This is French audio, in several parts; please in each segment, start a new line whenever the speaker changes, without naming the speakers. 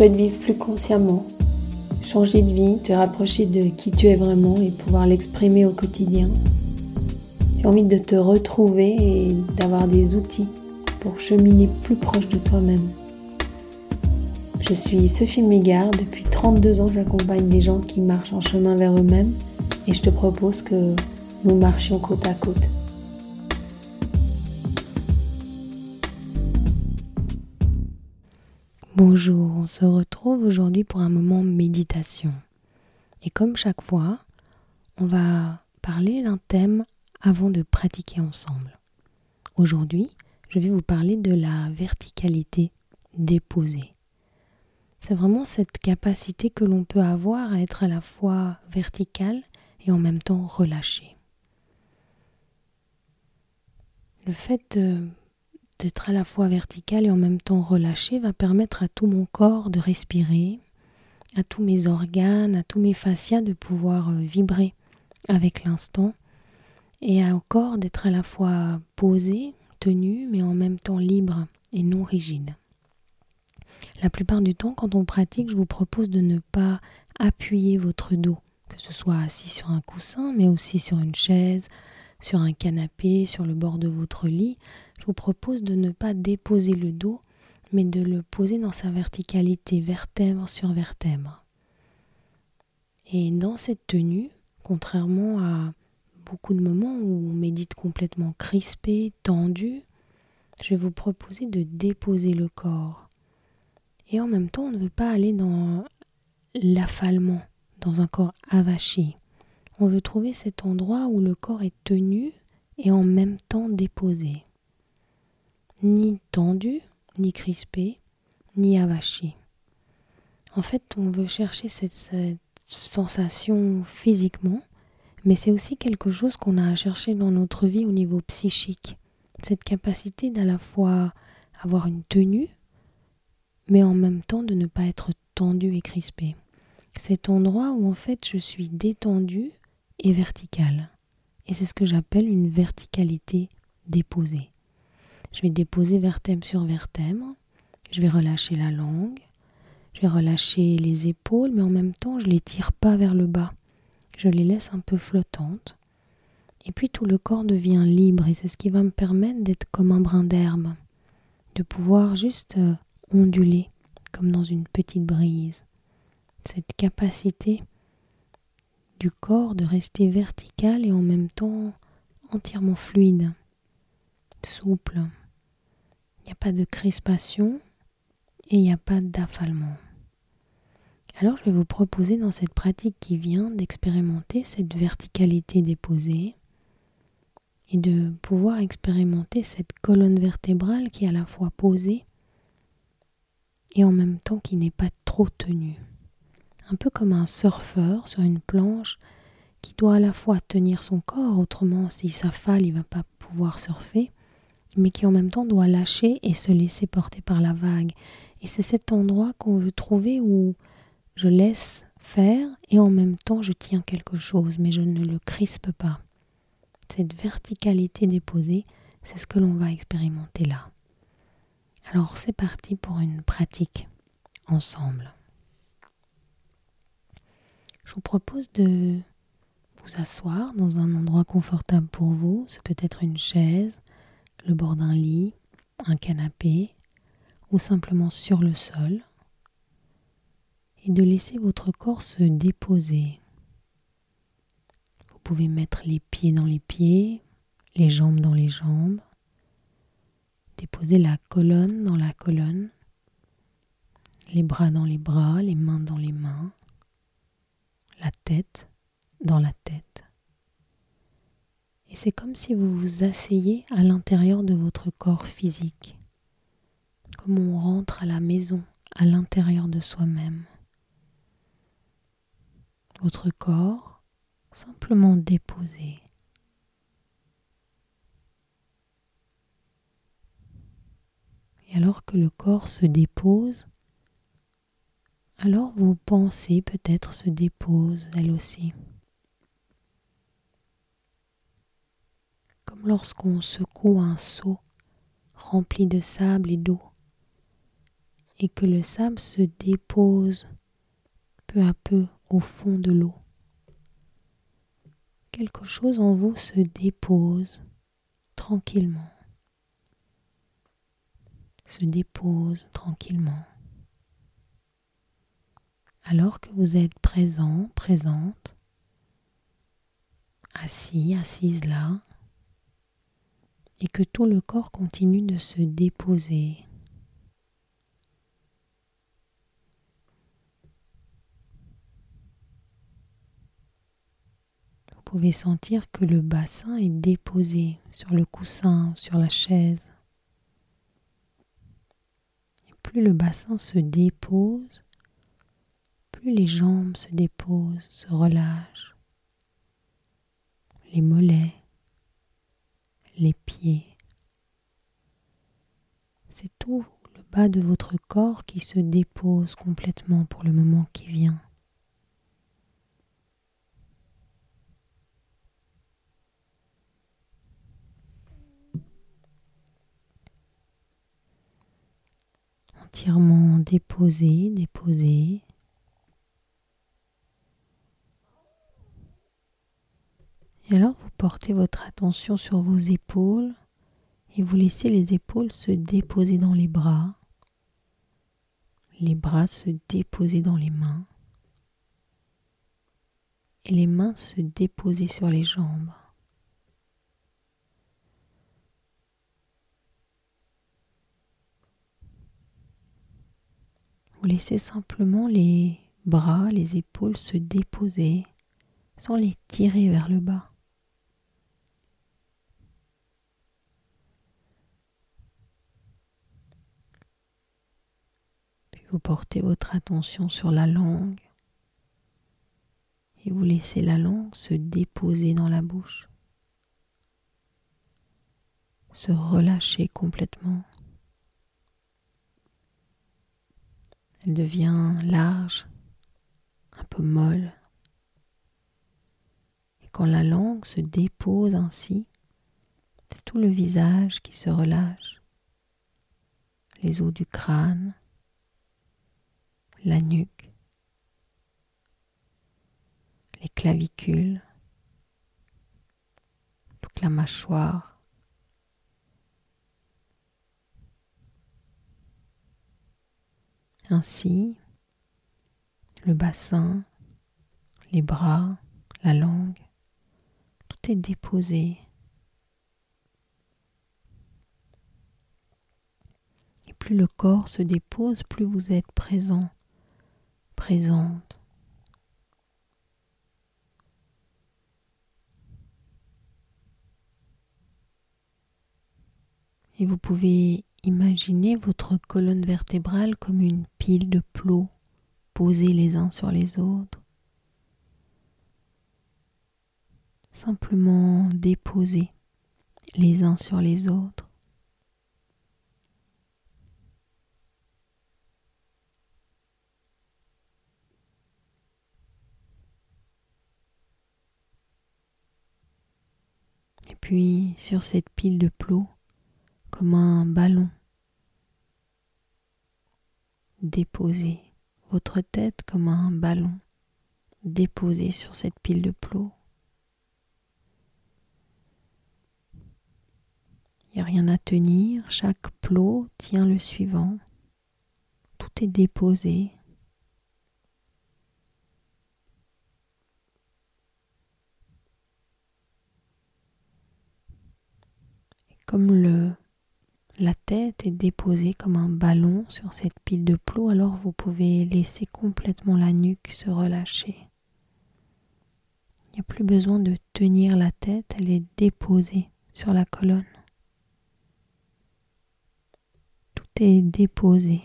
souhaites vivre plus consciemment, changer de vie, te rapprocher de qui tu es vraiment et pouvoir l'exprimer au quotidien. Tu as envie de te retrouver et d'avoir des outils pour cheminer plus proche de toi-même. Je suis Sophie Mégard, depuis 32 ans j'accompagne des gens qui marchent en chemin vers eux-mêmes et je te propose que nous marchions côte à côte.
Bonjour, on se retrouve aujourd'hui pour un moment méditation. Et comme chaque fois, on va parler d'un thème avant de pratiquer ensemble. Aujourd'hui, je vais vous parler de la verticalité déposée. C'est vraiment cette capacité que l'on peut avoir à être à la fois vertical et en même temps relâché. Le fait de d'être à la fois vertical et en même temps relâché va permettre à tout mon corps de respirer, à tous mes organes, à tous mes fascias de pouvoir euh, vibrer avec l'instant et au corps d'être à la fois posé, tenu, mais en même temps libre et non rigide. La plupart du temps, quand on pratique, je vous propose de ne pas appuyer votre dos, que ce soit assis sur un coussin, mais aussi sur une chaise, sur un canapé, sur le bord de votre lit, je vous propose de ne pas déposer le dos, mais de le poser dans sa verticalité, vertèbre sur vertèbre. Et dans cette tenue, contrairement à beaucoup de moments où on médite complètement crispé, tendu, je vais vous proposer de déposer le corps. Et en même temps, on ne veut pas aller dans l'affalement, dans un corps avachi. On veut trouver cet endroit où le corps est tenu et en même temps déposé. Ni tendu, ni crispé, ni avachi. En fait, on veut chercher cette, sensation physiquement, mais c'est aussi quelque chose qu'on a à chercher dans notre vie au niveau psychique. Cette capacité d'à la fois avoir une tenue, mais en même temps de ne pas être tendu et crispé. Cet endroit où en fait je suis détendu verticale. Et c'est ce que j'appelle une verticalité déposée. Je vais déposer vertèbre sur vertèbre, je vais relâcher la langue, je vais relâcher les épaules, mais en même temps je les tire pas vers le bas. Je les laisse un peu flottantes. Et puis tout le corps devient libre et c'est ce qui va me permettre d'être comme un brin d'herbe, de pouvoir juste euh, onduler comme dans une petite brise. Cette capacité du corps de rester vertical et en même temps entièrement fluide, souple. Il n'y a pas de crispation et il n'y a pas d'affalement. Alors je vais vous proposer dans cette pratique qui vient d'expérimenter cette verticalité déposée et de pouvoir expérimenter cette colonne vertébrale qui est à la fois posée et en même temps qui n'est pas trop tenue un peu comme un surfeur sur une planche qui doit à la fois tenir son corps, autrement s'il s'affale il va pas pouvoir surfer, mais qui en même temps doit lâcher et se laisser porter par la vague. Et c'est cet endroit qu'on veut trouver où je laisse faire et en même temps je tiens quelque chose, mais je ne le crispe pas. Cette verticalité déposée, c'est ce que l'on va expérimenter là. Alors c'est parti pour une pratique ensemble. Je vous propose de vous asseoir dans un endroit confortable pour vous. Ce peut être une chaise, le bord d'un lit, un canapé ou simplement sur le sol. Et de laisser votre corps se déposer. Vous pouvez mettre les pieds dans les pieds, les jambes dans les jambes. Déposer la colonne dans la colonne, les bras dans les bras, les mains dans les mains la tête dans la tête. Et c'est comme si vous vous asseyez à l'intérieur de votre corps physique, comme on rentre à la maison à l'intérieur de soi-même. Votre corps simplement déposé. Et alors que le corps se dépose, alors vos pensées peut-être se déposent elles aussi. Comme lorsqu'on secoue un seau rempli de sable et d'eau et que le sable se dépose peu à peu au fond de l'eau. Quelque chose en vous se dépose tranquillement, se dépose tranquillement. Alors que vous êtes présent, présente, assis, assise là, et que tout le corps continue de se déposer. Vous pouvez sentir que le bassin est déposé sur le coussin, sur la chaise. Plus le bassin se dépose, plus les jambes se déposent, se relâchent, les mollets, les pieds. C'est tout le bas de votre corps qui se dépose complètement pour le moment qui vient. Entièrement déposé, déposé. Et alors vous portez votre attention sur vos épaules et vous laissez les épaules se déposer dans les bras, les bras se déposer dans les mains et les mains se déposer sur les jambes. Vous laissez simplement les bras, les épaules se déposer sans les tirer vers le bas. Vous portez votre attention sur la langue et vous laissez la langue se déposer dans la bouche, se relâcher complètement. Elle devient large, un peu molle. Et quand la langue se dépose ainsi, c'est tout le visage qui se relâche, les os du crâne, la nuque, les clavicules, toute la mâchoire. Ainsi, le bassin, les bras, la langue, tout est déposé. Et plus le corps se dépose, plus vous êtes présent Et vous pouvez imaginer votre colonne vertébrale comme une pile de plots posés les uns sur les autres. Simplement déposés les uns sur les autres. Puis sur cette pile de plots comme un ballon. Déposez votre tête comme un ballon déposé sur cette pile de plots. Il n'y a rien à tenir, chaque plot tient le suivant. Tout est déposé comme le, la tête est déposée comme un ballon sur cette pile de plots, alors vous pouvez laisser complètement la nuque se relâcher. Il n'y a plus besoin de tenir la tête, elle est déposée sur la colonne. Tout est déposé.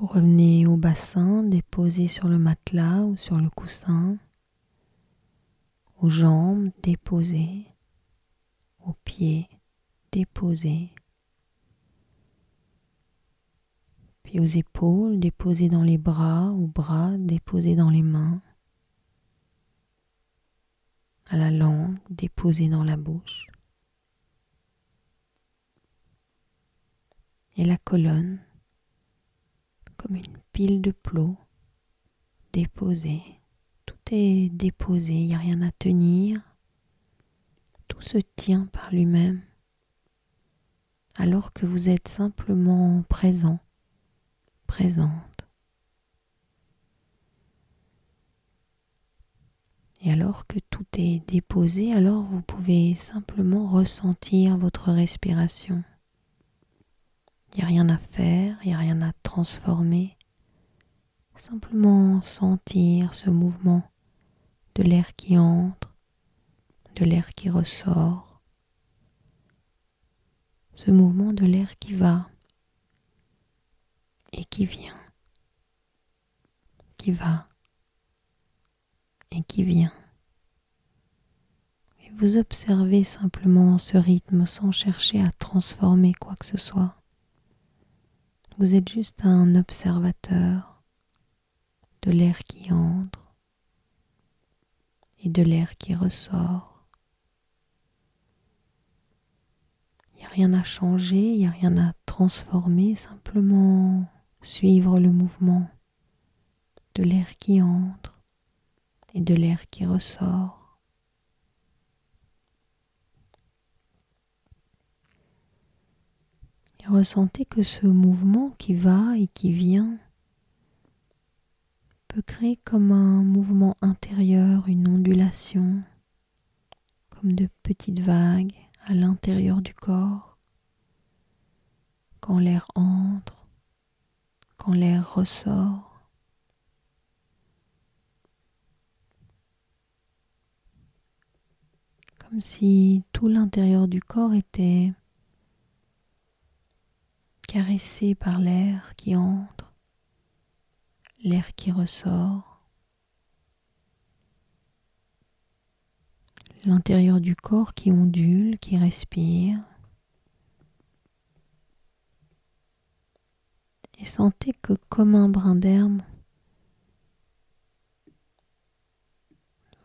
Revenez au bassin déposé sur le matelas ou sur le coussin, aux jambes déposées, aux pieds déposés, puis aux épaules déposées dans les bras, aux bras déposés dans les mains, à la langue déposée dans la bouche. Et la colonne comme une pile de plots déposée. Tout est déposé, il n'y a rien à tenir. Tout se tient par lui-même alors que vous êtes simplement présent, présente. Et alors que tout est déposé, alors vous pouvez simplement ressentir votre respiration. Il n'y a rien à faire, il n'y a rien à transformer. Simplement sentir ce mouvement de l'air qui entre, de l'air qui ressort, ce mouvement de l'air qui va et qui vient, qui va et qui vient. Et vous observez simplement ce rythme sans chercher à transformer quoi que ce soit. Vous êtes juste un observateur de l'air qui entre et de l'air qui ressort. Il n'y a rien à changer, il n'y a rien à transformer, simplement suivre le mouvement de l'air qui entre et de l'air qui ressort. Et ressentez que ce mouvement qui va et qui vient peut créer comme un mouvement intérieur, une ondulation, comme de petites vagues à l'intérieur du corps, quand l'air entre, quand l'air ressort. Comme si tout l'intérieur du corps était caressé par l'air qui entre, l'air qui ressort, l'intérieur du corps qui ondule, qui respire. Et sentez que comme un brin d'herbe,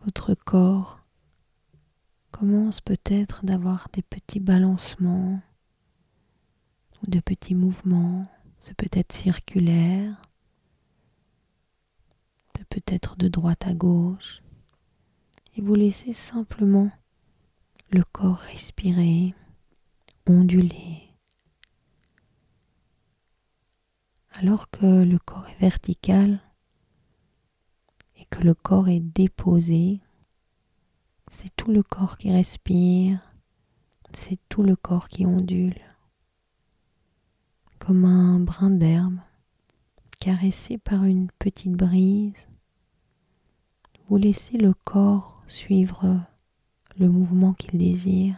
votre corps commence peut-être d'avoir des petits balancements de petits mouvements. C'est peut-être circulaire, c'est peut-être de droite à gauche. Et vous laissez simplement le corps respirer, onduler. Alors que le corps est vertical et que le corps est déposé, c'est tout le corps qui respire, c'est tout le corps qui ondule comme un brin d'herbe caressé par une petite brise. Vous laissez le corps suivre le mouvement qu'il désire.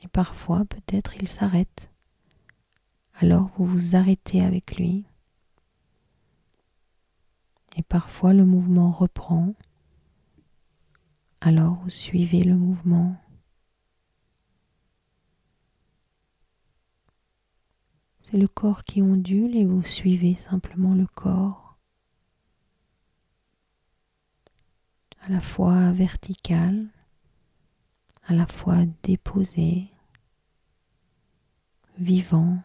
Et parfois, peut-être, il s'arrête. Alors vous vous arrêtez avec lui. Et parfois, le mouvement reprend. Alors vous suivez le mouvement. C'est le corps qui ondule et vous suivez simplement le corps. À la fois vertical, à la fois déposé, vivant,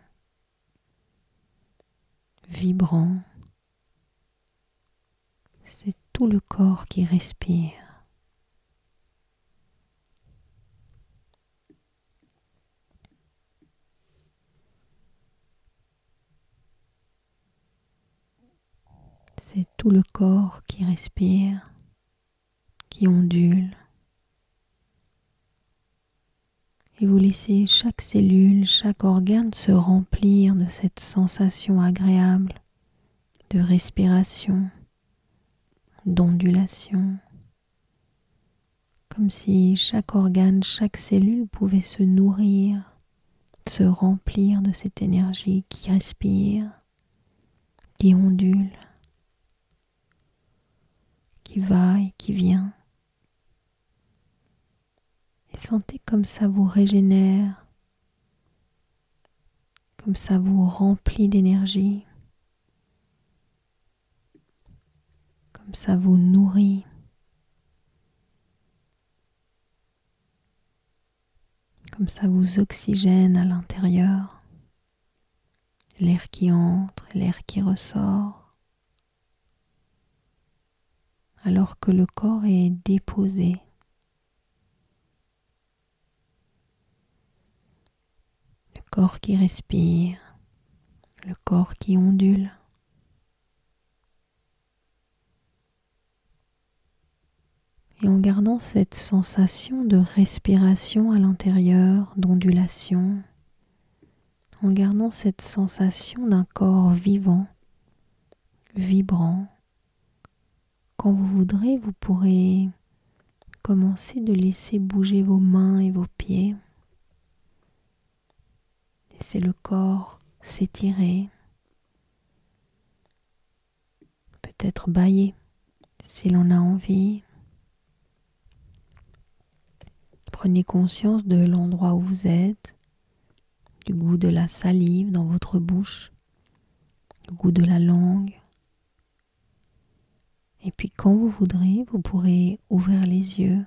vibrant. C'est tout le corps qui respire. C'est tout le corps qui respire, qui ondule. Et vous laissez chaque cellule, chaque organe se remplir de cette sensation agréable de respiration, d'ondulation, comme si chaque organe, chaque cellule pouvait se nourrir, se remplir de cette énergie qui respire, qui ondule qui va et qui vient. Et sentez comme ça vous régénère, comme ça vous remplit d'énergie, comme ça vous nourrit. comme ça vous oxygène à l'intérieur, l'air qui entre, l'air qui ressort. Alors que le corps est déposé. Le corps qui respire, le corps qui ondule. et en gardant cette sensation de respiration à l'intérieur, d'ondulation, en gardant cette sensation d'un corps vivant, vibrant. Quand vous voudrez, vous pourrez commencer de laisser bouger vos mains et vos pieds. Laissez le corps s'étirer, peut-être bailler si l'on a envie. Prenez conscience de l'endroit où vous êtes, du goût de la salive dans votre bouche, du goût de la langue. Et puis quand vous voudrez, vous pourrez ouvrir les yeux.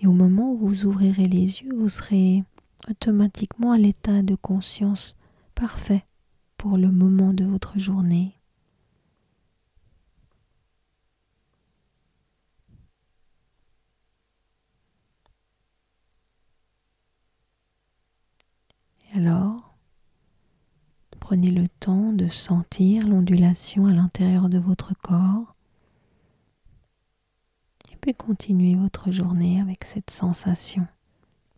Et au moment où vous ouvrirez les yeux, vous serez automatiquement à l'état de conscience parfait pour le moment de votre journée. Alors, prenez le temps de sentir l'ondulation à l'intérieur de votre corps et puis continuez votre journée avec cette sensation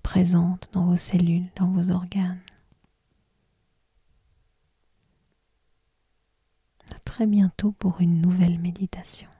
présente dans vos cellules, dans vos organes. À très bientôt pour une nouvelle méditation.